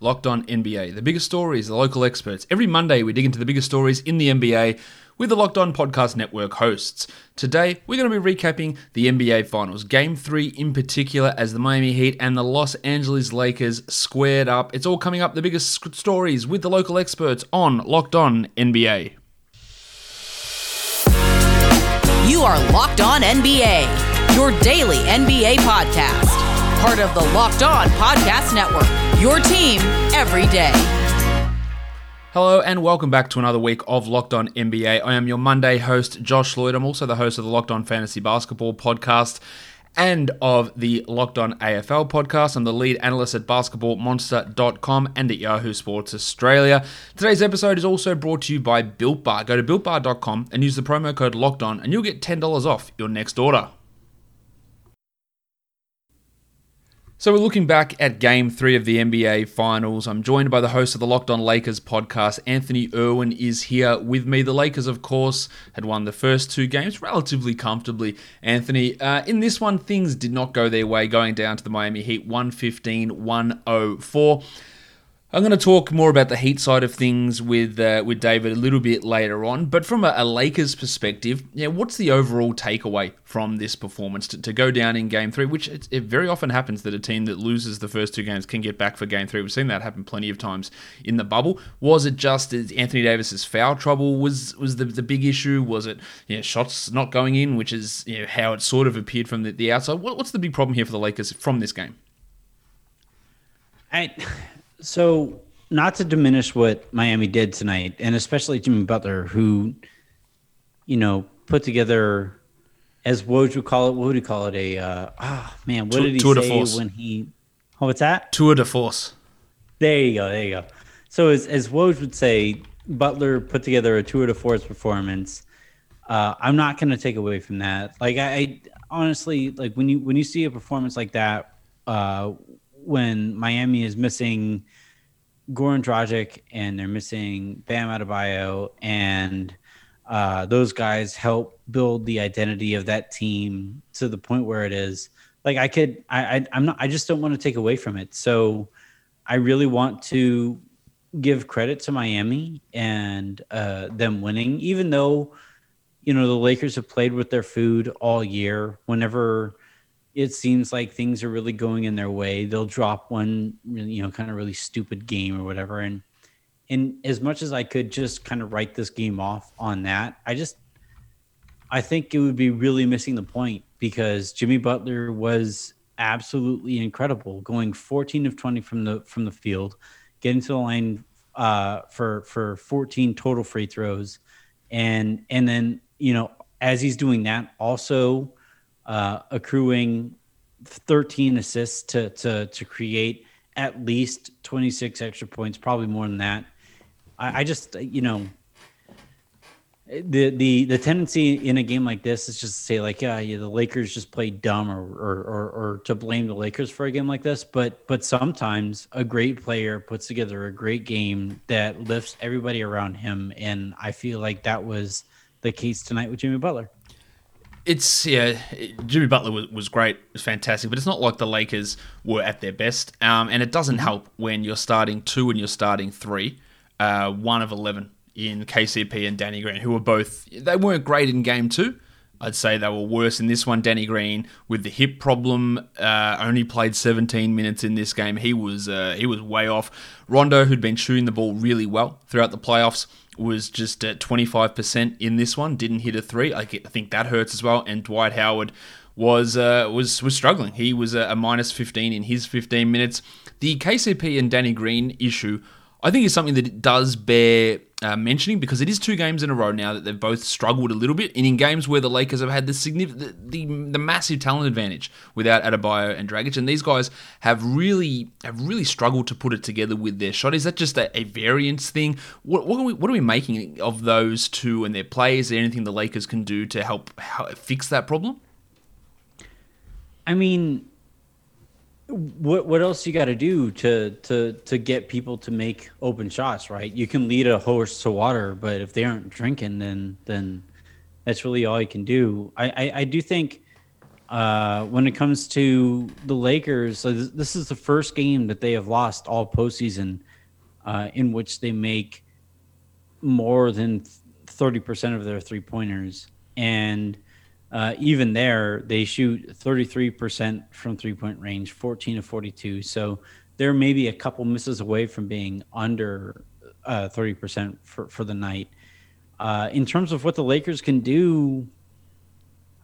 Locked On NBA, the biggest stories, the local experts. Every Monday, we dig into the biggest stories in the NBA with the Locked On Podcast Network hosts. Today, we're going to be recapping the NBA Finals, Game 3 in particular, as the Miami Heat and the Los Angeles Lakers squared up. It's all coming up, the biggest stories with the local experts on Locked On NBA. You are Locked On NBA, your daily NBA podcast. Part of the Locked On Podcast Network, your team every day. Hello and welcome back to another week of Locked On NBA. I am your Monday host, Josh Lloyd. I'm also the host of the Locked On Fantasy Basketball podcast and of the Locked On AFL podcast. I'm the lead analyst at basketballmonster.com and at Yahoo Sports Australia. Today's episode is also brought to you by Built Bar. Go to builtbar.com and use the promo code Locked On, and you'll get $10 off your next order. So we're looking back at Game 3 of the NBA Finals. I'm joined by the host of the Locked On Lakers podcast. Anthony Irwin is here with me. The Lakers, of course, had won the first two games relatively comfortably. Anthony, uh, in this one, things did not go their way, going down to the Miami Heat 115 104. I'm going to talk more about the Heat side of things with uh, with David a little bit later on. But from a, a Lakers perspective, yeah, what's the overall takeaway from this performance to, to go down in Game Three? Which it, it, very often happens that a team that loses the first two games can get back for Game Three. We've seen that happen plenty of times in the bubble. Was it just Anthony Davis's foul trouble was was the, the big issue? Was it you know, shots not going in, which is you know, how it sort of appeared from the, the outside? What, what's the big problem here for the Lakers from this game? I so, not to diminish what Miami did tonight, and especially Jimmy Butler, who, you know, put together, as Woj would call it, what would he call it? A, uh, oh man, what did he tour say when he, oh, what's that? Tour de force. There you go. There you go. So, as, as Woj would say, Butler put together a tour de force performance. Uh, I'm not going to take away from that. Like I, I, honestly like when you when you see a performance like that, uh, when Miami is missing Goran Dragic and they're missing Bam Adebayo, and uh, those guys help build the identity of that team to the point where it is. Like I could, I, I I'm not, I just don't want to take away from it. So I really want to give credit to Miami and uh, them winning, even though you know the Lakers have played with their food all year. Whenever it seems like things are really going in their way. They'll drop one, you know, kind of really stupid game or whatever. And and as much as I could just kind of write this game off on that, I just I think it would be really missing the point because Jimmy Butler was absolutely incredible, going 14 of 20 from the from the field, getting to the line uh, for for 14 total free throws, and and then you know as he's doing that, also uh, accruing 13 assists to, to, to create at least 26 extra points, probably more than that. I, I just, you know, the the the tendency in a game like this is just to say like yeah, yeah the Lakers just played dumb or, or, or or to blame the Lakers for a game like this. But but sometimes a great player puts together a great game that lifts everybody around him. And I feel like that was the case tonight with Jimmy Butler it's yeah, Jimmy Butler was, was great, it was fantastic, but it's not like the Lakers were at their best. Um, and it doesn't mm-hmm. help when you're starting two and you're starting three, uh, one of eleven in KCP and Danny Green, who were both they weren't great in game two. I'd say they were worse in this one. Danny Green with the hip problem uh, only played 17 minutes in this game. He was uh, he was way off. Rondo, who'd been shooting the ball really well throughout the playoffs, was just at 25% in this one, didn't hit a three. I think that hurts as well. And Dwight Howard was uh, was was struggling. He was a, a minus 15 in his 15 minutes. The KCP and Danny Green issue, I think, is something that does bear uh, mentioning because it is two games in a row now that they've both struggled a little bit, and in games where the Lakers have had the significant, the, the, the massive talent advantage without Adebayo and Dragic, and these guys have really have really struggled to put it together with their shot. Is that just a, a variance thing? What, what, are we, what are we making of those two and their play? Is there anything the Lakers can do to help, help fix that problem? I mean, what what else you got to do to to to get people to make open shots right you can lead a horse to water but if they aren't drinking then then that's really all you can do i i, I do think uh, when it comes to the Lakers, so this, this is the first game that they have lost all postseason uh, in which they make more than 30% of their three pointers. And uh, even there, they shoot 33% from three point range, 14 to 42. So they're maybe a couple misses away from being under uh, 30% for, for the night. Uh, in terms of what the Lakers can do,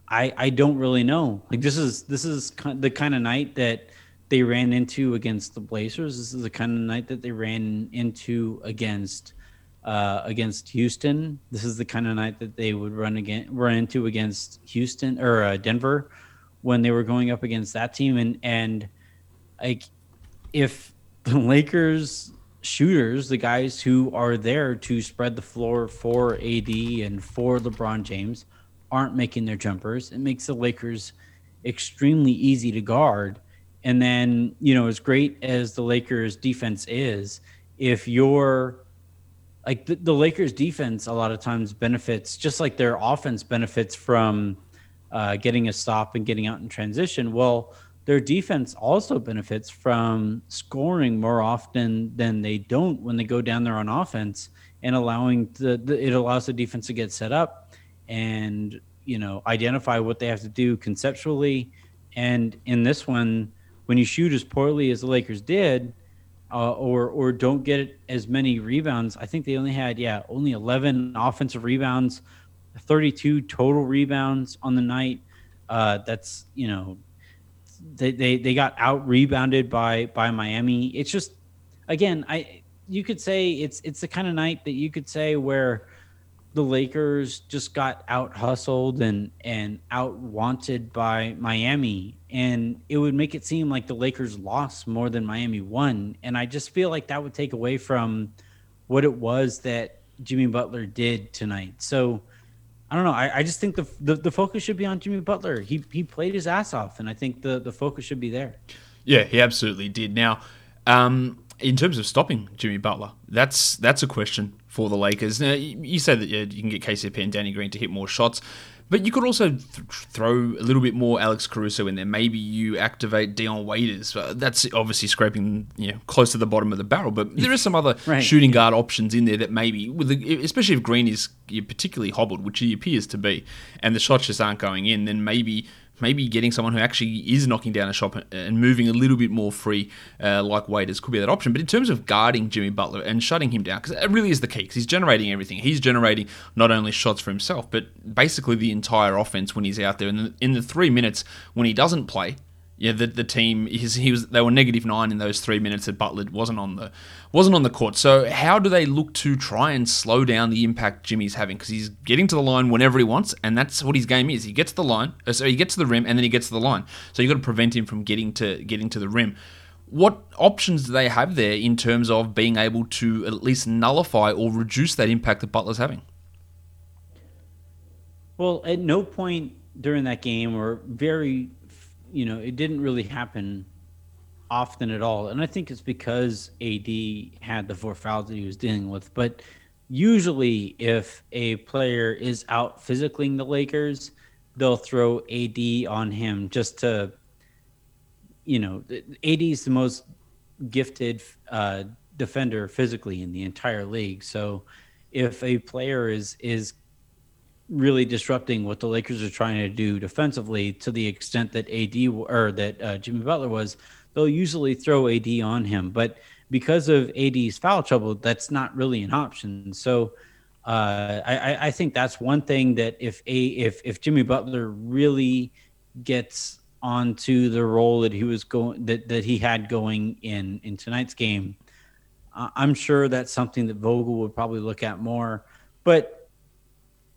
I I don't really know. Like this is this is the kind of night that they ran into against the Blazers. This is the kind of night that they ran into against uh, against Houston. This is the kind of night that they would run again run into against Houston or uh, Denver when they were going up against that team. And and like if the Lakers shooters, the guys who are there to spread the floor for AD and for LeBron James, aren't making their jumpers. It makes the Lakers extremely easy to guard. And then, you know, as great as the Lakers defense is, if you're like the, the Lakers defense, a lot of times benefits just like their offense benefits from uh, getting a stop and getting out in transition. Well, their defense also benefits from scoring more often than they don't when they go down there on offense and allowing the, the it allows the defense to get set up and you know identify what they have to do conceptually. And in this one, when you shoot as poorly as the Lakers did, uh, or or don't get as many rebounds, I think they only had yeah only 11 offensive rebounds, 32 total rebounds on the night. Uh, that's you know they, they they got out rebounded by by Miami. It's just again, I you could say it's it's the kind of night that you could say where the Lakers just got out hustled and and out wanted by Miami, and it would make it seem like the Lakers lost more than Miami won. And I just feel like that would take away from what it was that Jimmy Butler did tonight. So I don't know. I, I just think the, the, the focus should be on Jimmy Butler. He he played his ass off, and I think the the focus should be there. Yeah, he absolutely did. Now, um, in terms of stopping Jimmy Butler, that's that's a question for the Lakers. Now, you say that you can get KCP and Danny Green to hit more shots, but you could also th- throw a little bit more Alex Caruso in there. Maybe you activate Dion Waiters. Uh, that's obviously scraping you know, close to the bottom of the barrel, but there are some other right. shooting guard options in there that maybe, with the, especially if Green is particularly hobbled, which he appears to be, and the shots just aren't going in, then maybe maybe getting someone who actually is knocking down a shot and moving a little bit more free, uh, like Waiters, could be that option. But in terms of guarding Jimmy Butler and shutting him down, because it really is the key, because he's generating everything. He's generating not only shots for himself, but basically the entire offense when he's out there. And in the, in the three minutes when he doesn't play, yeah, the the team his, he was they were negative nine in those three minutes that Butler wasn't on the wasn't on the court. So how do they look to try and slow down the impact Jimmy's having? Because he's getting to the line whenever he wants, and that's what his game is. He gets to the line, uh, so he gets to the rim, and then he gets to the line. So you've got to prevent him from getting to getting to the rim. What options do they have there in terms of being able to at least nullify or reduce that impact that Butler's having? Well, at no point during that game, or very you know, it didn't really happen often at all. And I think it's because AD had the four fouls that he was dealing with. But usually, if a player is out physicaling the Lakers, they'll throw AD on him just to, you know, AD is the most gifted uh, defender physically in the entire league. So if a player is is really disrupting what the Lakers are trying to do defensively to the extent that AD or that uh, Jimmy Butler was, they'll usually throw AD on him. But because of AD's foul trouble, that's not really an option. So uh, I, I think that's one thing that if a if if Jimmy Butler really gets onto the role that he was going that that he had going in in tonight's game, I'm sure that's something that Vogel would probably look at more. But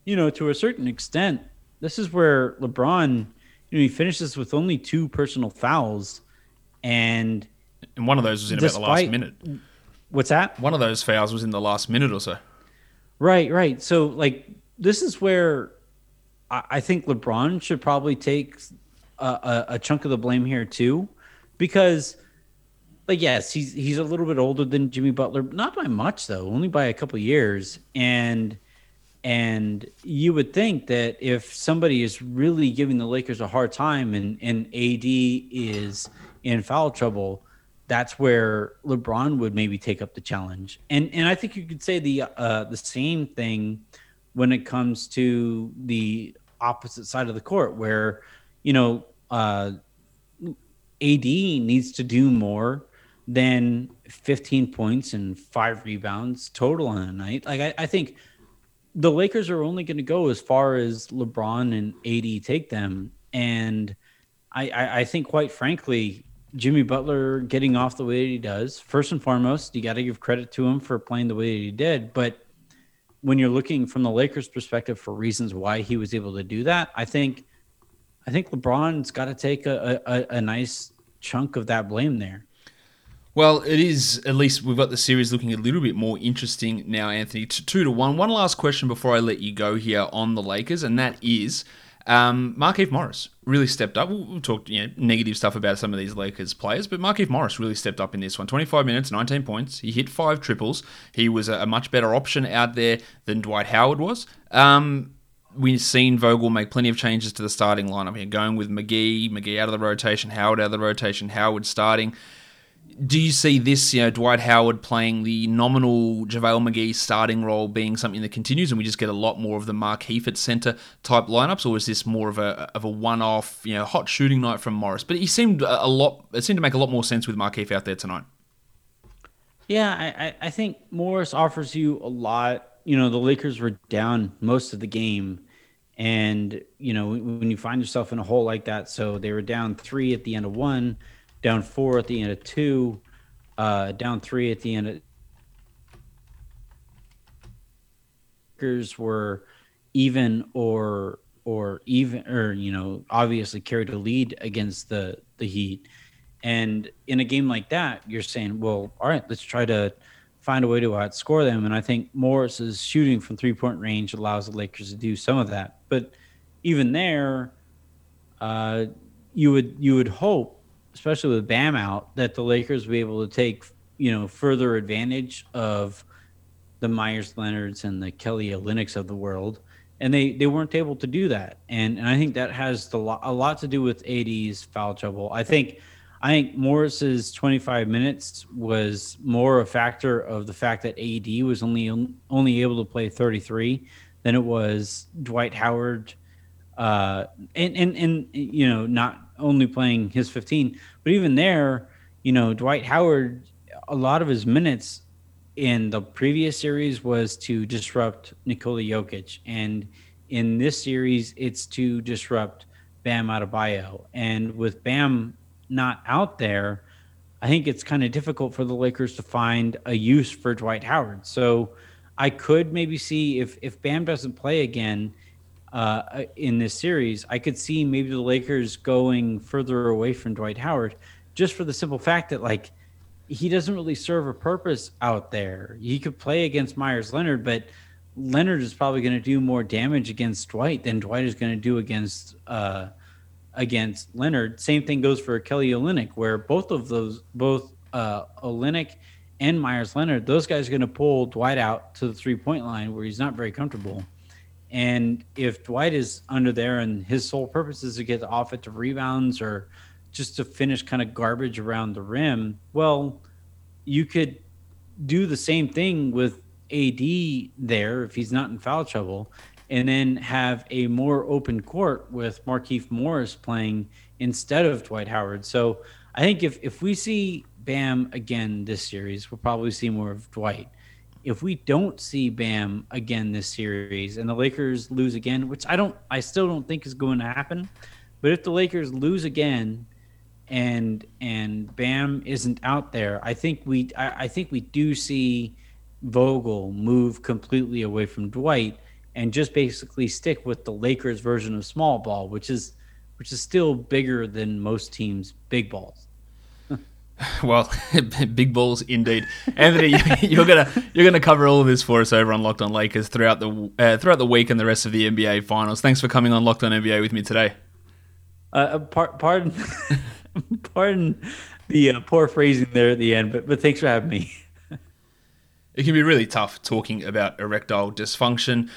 you know, to a certain extent, this is where LeBron, you know, he finishes with only two personal fouls, and and one of those was in despite, about the last minute. What's that? One of those fouls was in the last minute or so. Right, right. So like this is where I, I think LeBron should probably take a, a, a chunk of the blame here too, because like yes, he's he's a little bit older than Jimmy Butler, not by much though, only by a couple years, and And you would think that if somebody is really giving the Lakers a hard time and, and AD is in foul trouble, that's where LeBron would maybe take up the challenge. And and I think you could say the uh, the same thing when it comes to the opposite side of the court, where you know uh, AD needs to do more than 15 points and five rebounds total on a night. Like I, I think the Lakers are only going to go as far as LeBron and AD take them, and I, I, I think quite frankly, Jimmy Butler getting off the way he does. First and foremost, you got to give credit to him for playing the way he did. But when you're looking from the Lakers' perspective for reasons why he was able to do that, I think I think LeBron's got to take a, a, a nice chunk of that blame there. Well, it is at least we've got the series looking a little bit more interesting now, Anthony. Two to one. One last question before I let you go here on the Lakers, and that is um, Markieff Morris really stepped up. We'll, we'll talk you know, negative stuff about some of these Lakers players, but Markieff Morris really stepped up in this one. 25 minutes, 19 points. He hit five triples. He was a, a much better option out there than Dwight Howard was. Um, we've seen Vogel make plenty of changes to the starting lineup here, going with McGee, McGee out of the rotation, Howard out of the rotation, Howard starting do you see this, you know, Dwight Howard playing the nominal JaVale McGee starting role being something that continues and we just get a lot more of the Markieff at centre type lineups, or is this more of a of a one off, you know, hot shooting night from Morris? But he seemed a lot it seemed to make a lot more sense with Mark Markieff out there tonight. Yeah, I, I think Morris offers you a lot. You know, the Lakers were down most of the game. And, you know, when you find yourself in a hole like that, so they were down three at the end of one down four at the end of two, uh, down three at the end of. Lakers were even or or even or you know obviously carried a lead against the the Heat, and in a game like that, you're saying, well, all right, let's try to find a way to outscore them. And I think Morris's shooting from three point range allows the Lakers to do some of that. But even there, uh, you would you would hope especially with Bam out, that the Lakers will be able to take you know further advantage of the Meyers Leonards and the Kelly Olynyk's of the world, and they they weren't able to do that. And and I think that has the a lot to do with AD's foul trouble. I think. I think Morris's 25 minutes was more a factor of the fact that AD was only only able to play 33 than it was Dwight Howard, uh, and and and you know not only playing his 15. But even there, you know, Dwight Howard, a lot of his minutes in the previous series was to disrupt Nikola Jokic. And in this series, it's to disrupt Bam Adebayo. And with Bam not out there, I think it's kind of difficult for the Lakers to find a use for Dwight Howard. So I could maybe see if if Bam doesn't play again – uh, in this series, I could see maybe the Lakers going further away from Dwight Howard just for the simple fact that, like, he doesn't really serve a purpose out there. He could play against Meyers Leonard, but Leonard is probably going to do more damage against Dwight than Dwight is going to do against uh, against Leonard. Same thing goes for Kelly Olynyk, where both of those, both uh, Olynyk and Meyers Leonard, those guys are going to pull Dwight out to the three point line where he's not very comfortable. And if Dwight is under there and his sole purpose is to get offensive rebounds or just to finish kind of garbage around the rim, well, you could do the same thing with AD there if he's not in foul trouble, and then have a more open court with Markieff Morris playing instead of Dwight Howard. So I think if if we see Bam again this series, we'll probably see more of Dwight if we don't see Bam again this series and the Lakers lose again, which I don't, I still don't think is going to happen, but if the Lakers lose again and and Bam isn't out there, I think we, I, I think we do see Vogel move completely away from Dwight and just basically stick with the Lakers version of small ball, which is which is still bigger than most teams' big balls. Well, big balls indeed, Anthony. You're gonna you're gonna cover all of this for us over on Locked On Lakers throughout the uh, throughout the week and the rest of the NBA Finals. Thanks for coming on Locked On NBA with me today. Uh, uh par- pardon, pardon the uh, poor phrasing there at the end, but but thanks for having me. it can be really tough talking about erectile dysfunction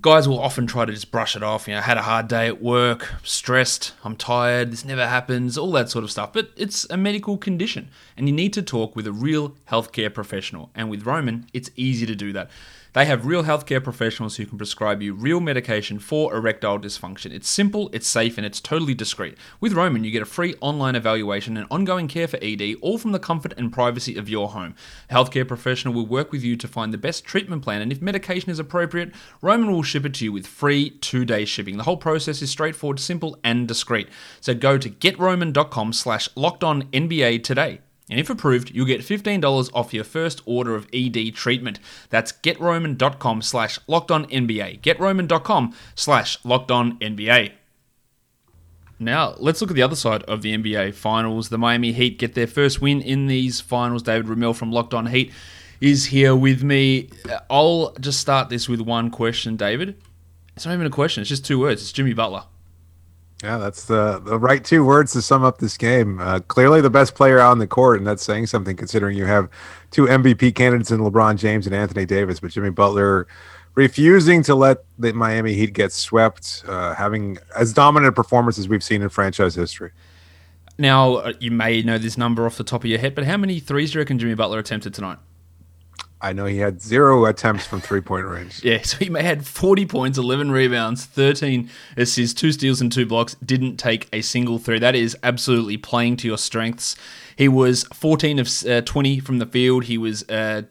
guys will often try to just brush it off. You know, had a hard day at work, stressed, I'm tired, this never happens, all that sort of stuff. But it's a medical condition, and you need to talk with a real healthcare professional. And with Roman, it's easy to do that. They have real healthcare professionals who can prescribe you real medication for erectile dysfunction. It's simple, it's safe, and it's totally discreet. With Roman, you get a free online evaluation and ongoing care for ED, all from the comfort and privacy of your home. A healthcare professional will work with you to find the best treatment plan, and if medication is appropriate, Roman will ship it to you with free two day shipping. The whole process is straightforward, simple, and discreet. So go to getroman.com slash locked on NBA today. And if approved, you'll get $15 off your first order of ED treatment. That's getroman.com slash lockedonnba. Getroman.com slash lockedonnba. Now, let's look at the other side of the NBA Finals. The Miami Heat get their first win in these finals. David Ramil from Locked On Heat is here with me. I'll just start this with one question, David. It's not even a question, it's just two words. It's Jimmy Butler. Yeah, that's the the right two words to sum up this game. Uh, clearly, the best player on the court, and that's saying something considering you have two MVP candidates in LeBron James and Anthony Davis. But Jimmy Butler refusing to let the Miami Heat get swept, uh, having as dominant a performance as we've seen in franchise history. Now, uh, you may know this number off the top of your head, but how many threes do you reckon Jimmy Butler attempted tonight? I know he had zero attempts from three point range. Yeah, so he had 40 points, 11 rebounds, 13 assists, two steals, and two blocks. Didn't take a single three. That is absolutely playing to your strengths. He was 14 of uh, 20 from the field. He was uh,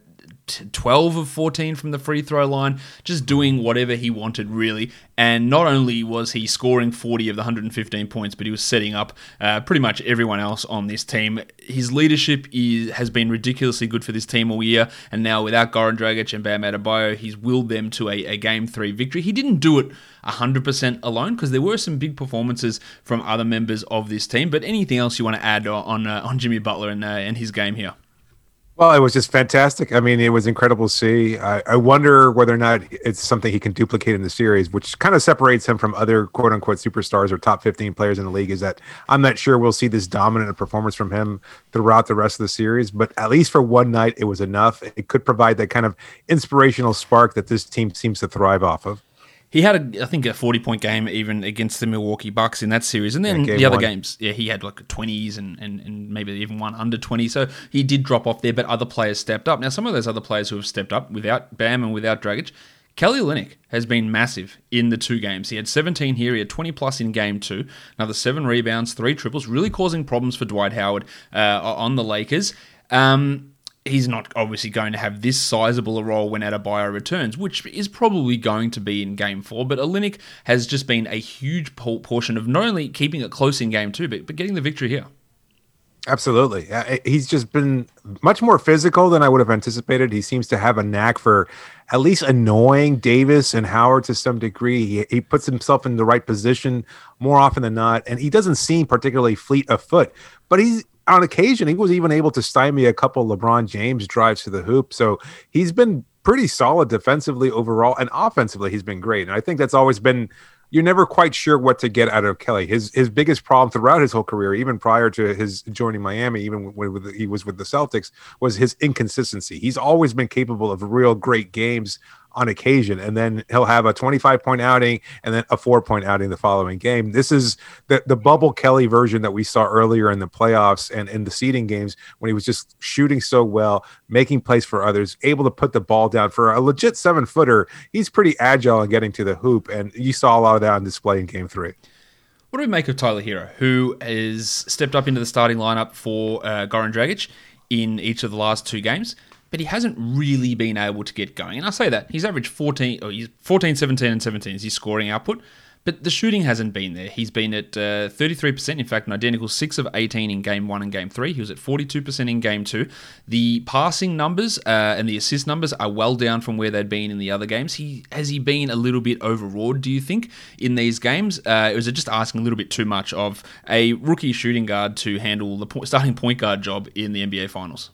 12 of 14 from the free throw line, just doing whatever he wanted, really. And not only was he scoring 40 of the 115 points, but he was setting up uh, pretty much everyone else on this team. His leadership is, has been ridiculously good for this team all year, and now without Goran Dragic and Bam Adebayo, he's willed them to a, a game three victory. He didn't do it 100% alone because there were some big performances from other members of this team. But anything else you want to add on uh, on Jimmy Butler and, uh, and his game here? Well, it was just fantastic. I mean, it was incredible to see. I, I, wonder whether or not it's something he can duplicate in the series, which kind of separates him from other quote unquote superstars or top 15 players in the league. Is that I'm not sure we'll see this dominant performance from him throughout the rest of the series, but at least for one night, it was enough. It could provide that kind of inspirational spark that this team seems to thrive off of. He had, a, I think, a forty-point game even against the Milwaukee Bucks in that series, and then yeah, the other one. games, yeah, he had like twenties and, and, and maybe even one under twenty. So he did drop off there, but other players stepped up. Now, some of those other players who have stepped up without Bam and without Dragic, Kelly Olynyk has been massive in the two games. He had 17 here, he had 20 plus in game two, another seven rebounds, three triples, really causing problems for Dwight Howard uh, on the Lakers. Um, he's not obviously going to have this sizable a role when Adebayo returns, which is probably going to be in Game 4. But Olynyk has just been a huge portion of not only keeping it close in Game 2, but, but getting the victory here. Absolutely. Eh, he's just been much more physical than I would have anticipated. He seems to have a knack for at least annoying Davis and Howard to some degree. He, he puts himself in the right position more often than not, and he doesn't seem particularly fleet of foot, but he's on occasion, he was even able to stymie a couple LeBron James drives to the hoop. So he's been pretty solid defensively overall, and offensively, he's been great. And I think that's always been you're never quite sure what to get out of Kelly. His his biggest problem throughout his whole career, even prior to his joining Miami, even when, when he was with the Celtics, was his inconsistency. He's always been capable of real great games on occasion, and then he'll have a 25 point outing and then a four point outing the following game. This is the the bubble Kelly version that we saw earlier in the playoffs and in the seeding games when he was just shooting so well, making plays for others, able to put the ball down for a legit seven footer. He's pretty agile in getting to the hoop, and you saw a lot of that on display in Game Three. What do we make of Tyler Herro, who has stepped up into the starting lineup for uh, Goran Dragic in each of the last two games? But he hasn't really been able to get going. And I say that he's averaged 14, or he's 14, 17, and 17 is his scoring output, but the shooting hasn't been there. He's been at uh, 33%, in fact, an identical 6 of 18 in game 1 and game 3. He was at 42% in game 2. The passing numbers uh, and the assist numbers are well down from where they'd been in the other games. He Has he been a little bit overawed, do you think, in these games? Uh, it was just asking a little bit too much of a rookie shooting guard to handle the starting point guard job in the NBA Finals.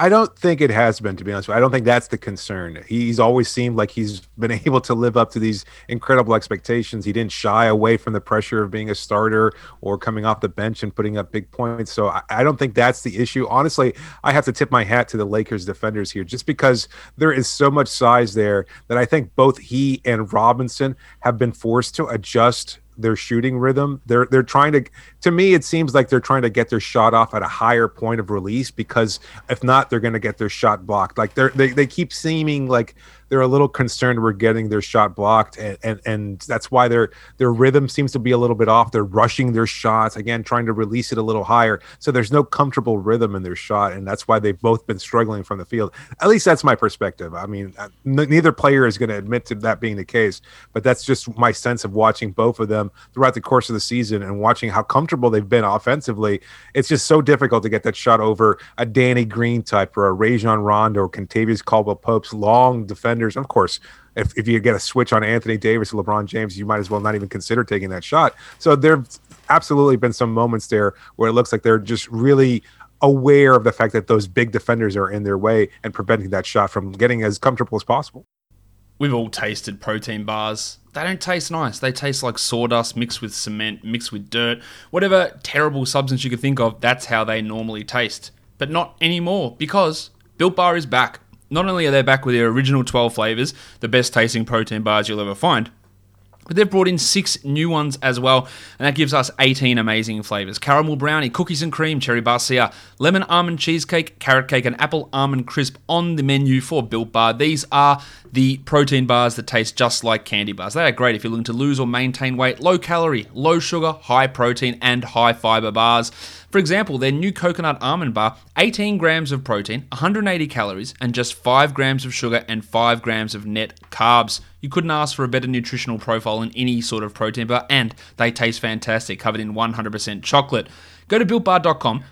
I don't think it has been, to be honest. With you. I don't think that's the concern. He's always seemed like he's been able to live up to these incredible expectations. He didn't shy away from the pressure of being a starter or coming off the bench and putting up big points. So I, I don't think that's the issue. Honestly, I have to tip my hat to the Lakers defenders here just because there is so much size there that I think both he and Robinson have been forced to adjust their shooting rhythm. They're they're trying to to me it seems like they're trying to get their shot off at a higher point of release because if not they're going to get their shot blocked. Like they're they, they keep seeming like they're a little concerned we're getting their shot blocked and, and and that's why their their rhythm seems to be a little bit off. They're rushing their shots again trying to release it a little higher. So there's no comfortable rhythm in their shot and that's why they've both been struggling from the field. At least that's my perspective. I mean uh, n- neither player is going to admit to that being the case but that's just my sense of watching both of them throughout the course of the season and watching how comfortable they've been offensively. It's just so difficult to get that shot over a danny green type or a Rajon Rondo or Kentavious Caldwell Pope's long defender Of course, if, if you get a switch on Anthony Davis or LeBron James, you might as well not even consider taking that shot. So there've absolutely been some moments there where it looks like they're just really aware of the fact that those big defenders are in their way and preventing that shot from getting as comfortable as possible. We've all tasted protein bars. They don't taste nice. They taste like sawdust mixed with cement, mixed with dirt, whatever terrible substance you could think of. That's how they normally taste. But not anymore because Built Bar is back. Not only are they back with their original 12 flavors, the best tasting protein bars you'll ever find, but they've brought in six new ones as well, and that gives us 18 amazing flavors caramel brownie, cookies and cream, cherry barcia, lemon almond cheesecake, carrot cake, and apple almond crisp on the menu for Built Bar. These are the protein bars that taste just like candy bars. They are great if you're looking to lose or maintain weight, low calorie, low sugar, high protein, and high fiber bars. For example, their new coconut almond bar, 18 grams of protein, 180 calories, and just 5 grams of sugar and 5 grams of net carbs. You couldn't ask for a better nutritional profile in any sort of protein bar, and they taste fantastic, covered in 100% chocolate. Go to builtbar.com.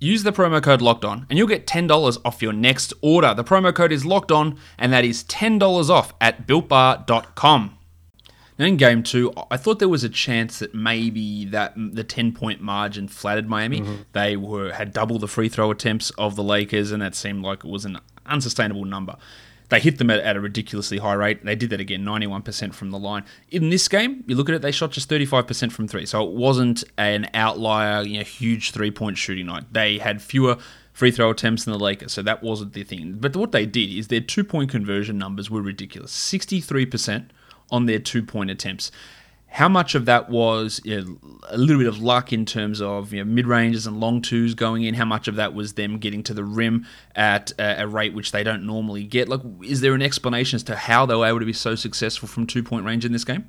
Use the promo code locked on and you'll get $10 off your next order. The promo code is locked on and that is $10 off at builtbar.com. In game two, I thought there was a chance that maybe that the ten point margin flattered Miami. Mm-hmm. They were had double the free throw attempts of the Lakers, and that seemed like it was an unsustainable number. They hit them at, at a ridiculously high rate. They did that again, 91% from the line. In this game, you look at it, they shot just 35% from three. So it wasn't an outlier, you know, huge three point shooting night. They had fewer free throw attempts than the Lakers, so that wasn't the thing. But what they did is their two point conversion numbers were ridiculous 63% on their two point attempts. How much of that was you know, a little bit of luck in terms of you know, mid ranges and long twos going in? How much of that was them getting to the rim at a, rate which they don't normally get? Like, is there an explanation as to how they were able to be so successful from two point range in this game?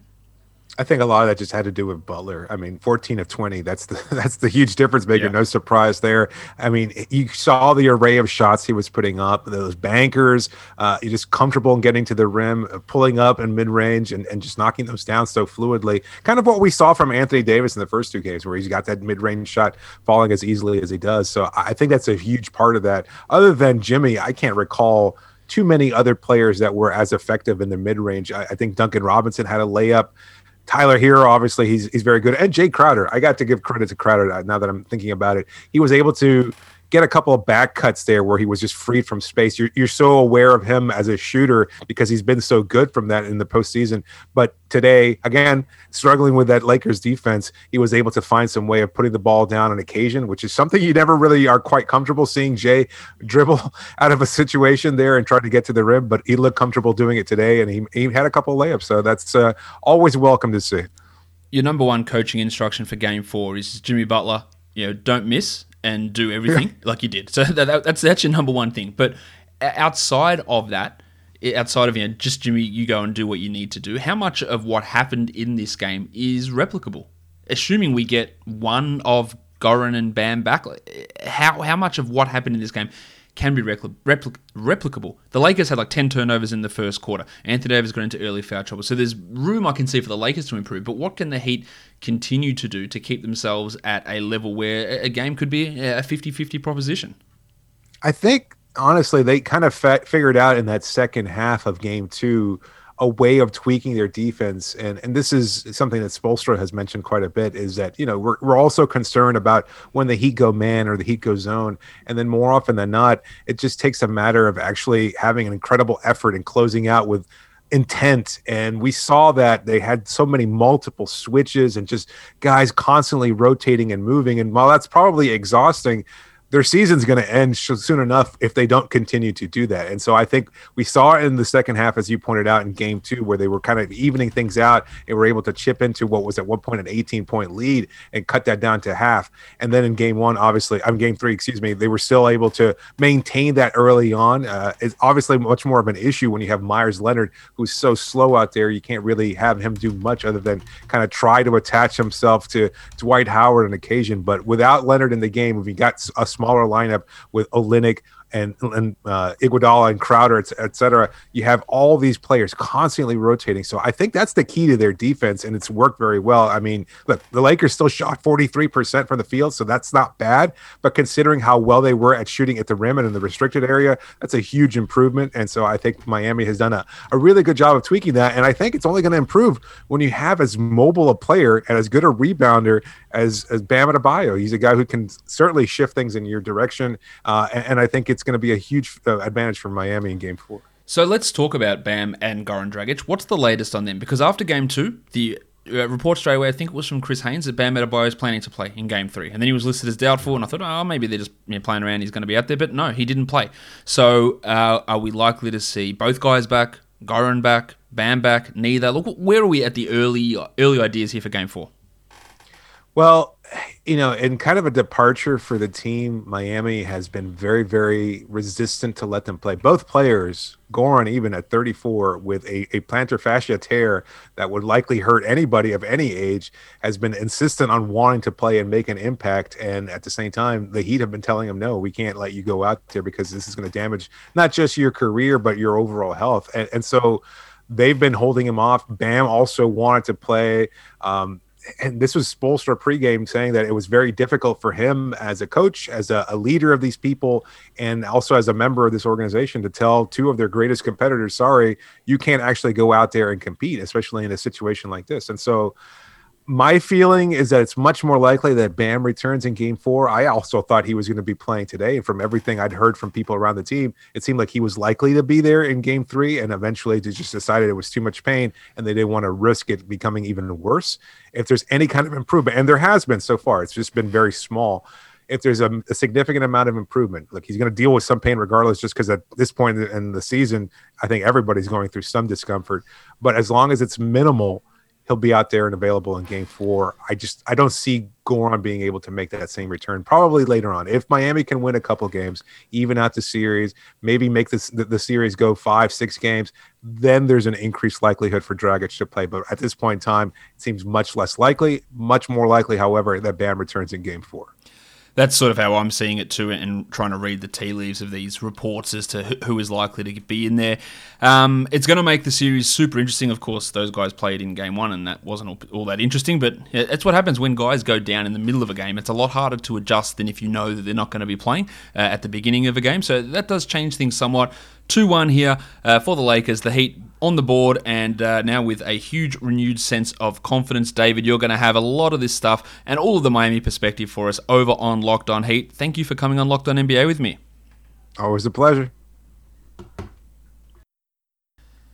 I think a lot of that just had to do with Butler. I mean, 14 of 20, that's the that's the huge difference maker. Yeah. No surprise there. I mean, you saw the array of shots he was putting up, those bankers, uh, you just comfortable in getting to the rim, uh, pulling up in mid-range and, and just knocking those down so fluidly. Kind of what we saw from Anthony Davis in the first two games where he's got that mid-range shot falling as easily as he does. So I think that's a huge part of that. Other than Jimmy, I can't recall too many other players that were as effective in the mid-range. I, I think Duncan Robinson had a layup Tyler Herro, obviously, he's he's very good, and Jae Crowder. I got to give credit to Crowder uh, now that I'm thinking about it. He was able to get a couple of back cuts there where he was just freed from space. You're, you're so aware of him as a shooter because he's been so good from that in the postseason. But today, again, struggling with that Lakers defense, he was able to find some way of putting the ball down on occasion, which is something you never really are quite comfortable seeing Jae dribble out of a situation there and try to get to the rim. But he looked comfortable doing it today, and he, he had a couple of layups. So that's uh, always welcome to see. Your number one coaching instruction for game four is Jimmy Butler, you know, don't miss and do everything like you did. So that, that's that's your number one thing. But outside of that, outside of you know, just Jimmy, you go and do what you need to do. How much of what happened in this game is replicable? Assuming we get one of Goran and Bam back, how how much of what happened in this game can be repli- repli- replicable. The Lakers had like 10 turnovers in the first quarter. Anthony Davis got into early foul trouble. So there's room I can see for the Lakers to improve. But what can the Heat continue to do to keep themselves at a level where a game could be a 50 50 proposition? I think, honestly, they kind of fa- figured out in that second half of game two a way of tweaking their defense. And and this is something that Spoelstra has mentioned quite a bit is that, you know, we're, we're also concerned about when the Heat go man or the Heat go zone. And then more often than not, it just takes a matter of actually having an incredible effort and closing out with intent and we saw that they had so many multiple switches and just guys constantly rotating and moving and while that's probably exhausting their season's going to end soon enough if they don't continue to do that. And so I think we saw in the second half, as you pointed out in game two, where they were kind of evening things out and were able to chip into what was at one point an 18 point lead and cut that down to half. And then in game one, obviously, I'm game three, excuse me, they were still able to maintain that early on. Uh, it's obviously much more of an issue when you have Meyers Leonard, who's so slow out there. You can't really have him do much other than kind of try to attach himself to Dwight Howard on occasion. But without Leonard in the game, if you got a smaller lineup with Olynyk and and uh, Iguodala and Crowder, et, et, cetera. You have all these players constantly rotating. So I think that's the key to their defense, and it's worked very well. I mean, look, the Lakers still shot 43% from the field, so that's not bad. But considering how well they were at shooting at the rim and in the restricted area, that's a huge improvement. And so I think Miami has done a, a really good job of tweaking that. And I think it's only going to improve when you have as mobile a player and as good a rebounder as as Bam Adebayo. He's a guy who can certainly shift things in your direction, uh, and, and, I think it's going to be a huge uh, advantage for Miami in Game Four. So let's talk about Bam and Goran Dragic. What's the latest on them? Because after Game Two, the uh, report straight away, I think it was from Chris Haynes that Bam Adebayo is planning to play in Game Three, and then he was listed as doubtful, and I thought, oh, maybe they're just you know, playing around. He's going to be out there, but no, he didn't play. So uh, are we likely to see both guys back, Goran back, Bam back? Neither. Look, where are we at the early early ideas here for Game Four? Well, you know, in kind of a departure for the team, Miami has been very, very resistant to let them play. Both players, Goran even at 34, with a, a plantar fascia tear that would likely hurt anybody of any age, has been insistent on wanting to play and make an impact. And at the same time, the Heat have been telling him, no, we can't let you go out there because this is going to damage not just your career, but your overall health. And, and so they've been holding him off. Bam also wanted to play. Um, and this was Spoelstra pregame saying that it was very difficult for him as a coach, as a, a, leader of these people, and also as a member of this organization to tell two of their greatest competitors, sorry, you can't actually go out there and compete, especially in a situation like this. And so my feeling is that it's much more likely that Bam returns in game four. I also thought he was going to be playing today. And from everything I'd heard from people around the team, it seemed like he was likely to be there in game three. And eventually they just decided it was too much pain and they didn't want to risk it becoming even worse. If there's any kind of improvement, and there has been so far, it's just been very small. If there's a, a significant amount of improvement, like he's going to deal with some pain regardless, just because at this point in the season, I think everybody's going through some discomfort. But as long as it's minimal, he'll be out there and available in game four. I just I don't see Goran being able to make that same return probably later on. If Miami can win a couple games, even out the series, maybe make this the, the, series go five, six games, then there's an increased likelihood for Dragic to play. But at this point in time, it seems much less likely. Much more likely, however, that Bam returns in game four that's sort of how I'm seeing it too, and trying to read the tea leaves of these reports as to who is likely to be in there. Um, it's going to make the series super interesting. Of course, those guys played in game one, and that wasn't all, all that interesting. But that's what happens when guys go down in the middle of a game. It's a lot harder to adjust than if you know that they're not going to be playing uh, at the beginning of a game. So that does change things somewhat. 2 1 here uh, for the Lakers. The Heat on the board and uh, now with a huge renewed sense of confidence. David, you're going to have a lot of this stuff and all of the Miami perspective for us over on Locked On Heat. Thank you for coming on Locked On NBA with me. Always a pleasure.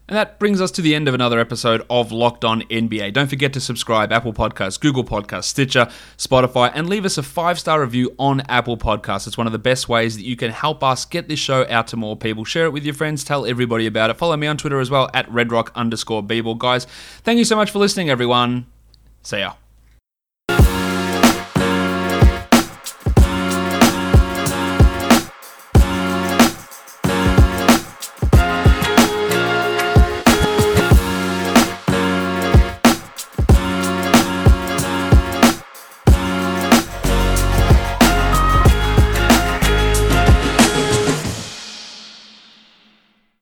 And that brings us to the end of another episode of Locked On NBA. Don't forget to subscribe Apple Podcasts, Google Podcasts, Stitcher, Spotify, and leave us a five star review on Apple Podcasts. It's one of the best ways that you can help us get this show out to more people. Share it with your friends, tell everybody about it. Follow me on Twitter as well at redrock underscore. Guys, thank you so much for listening, everyone. See ya.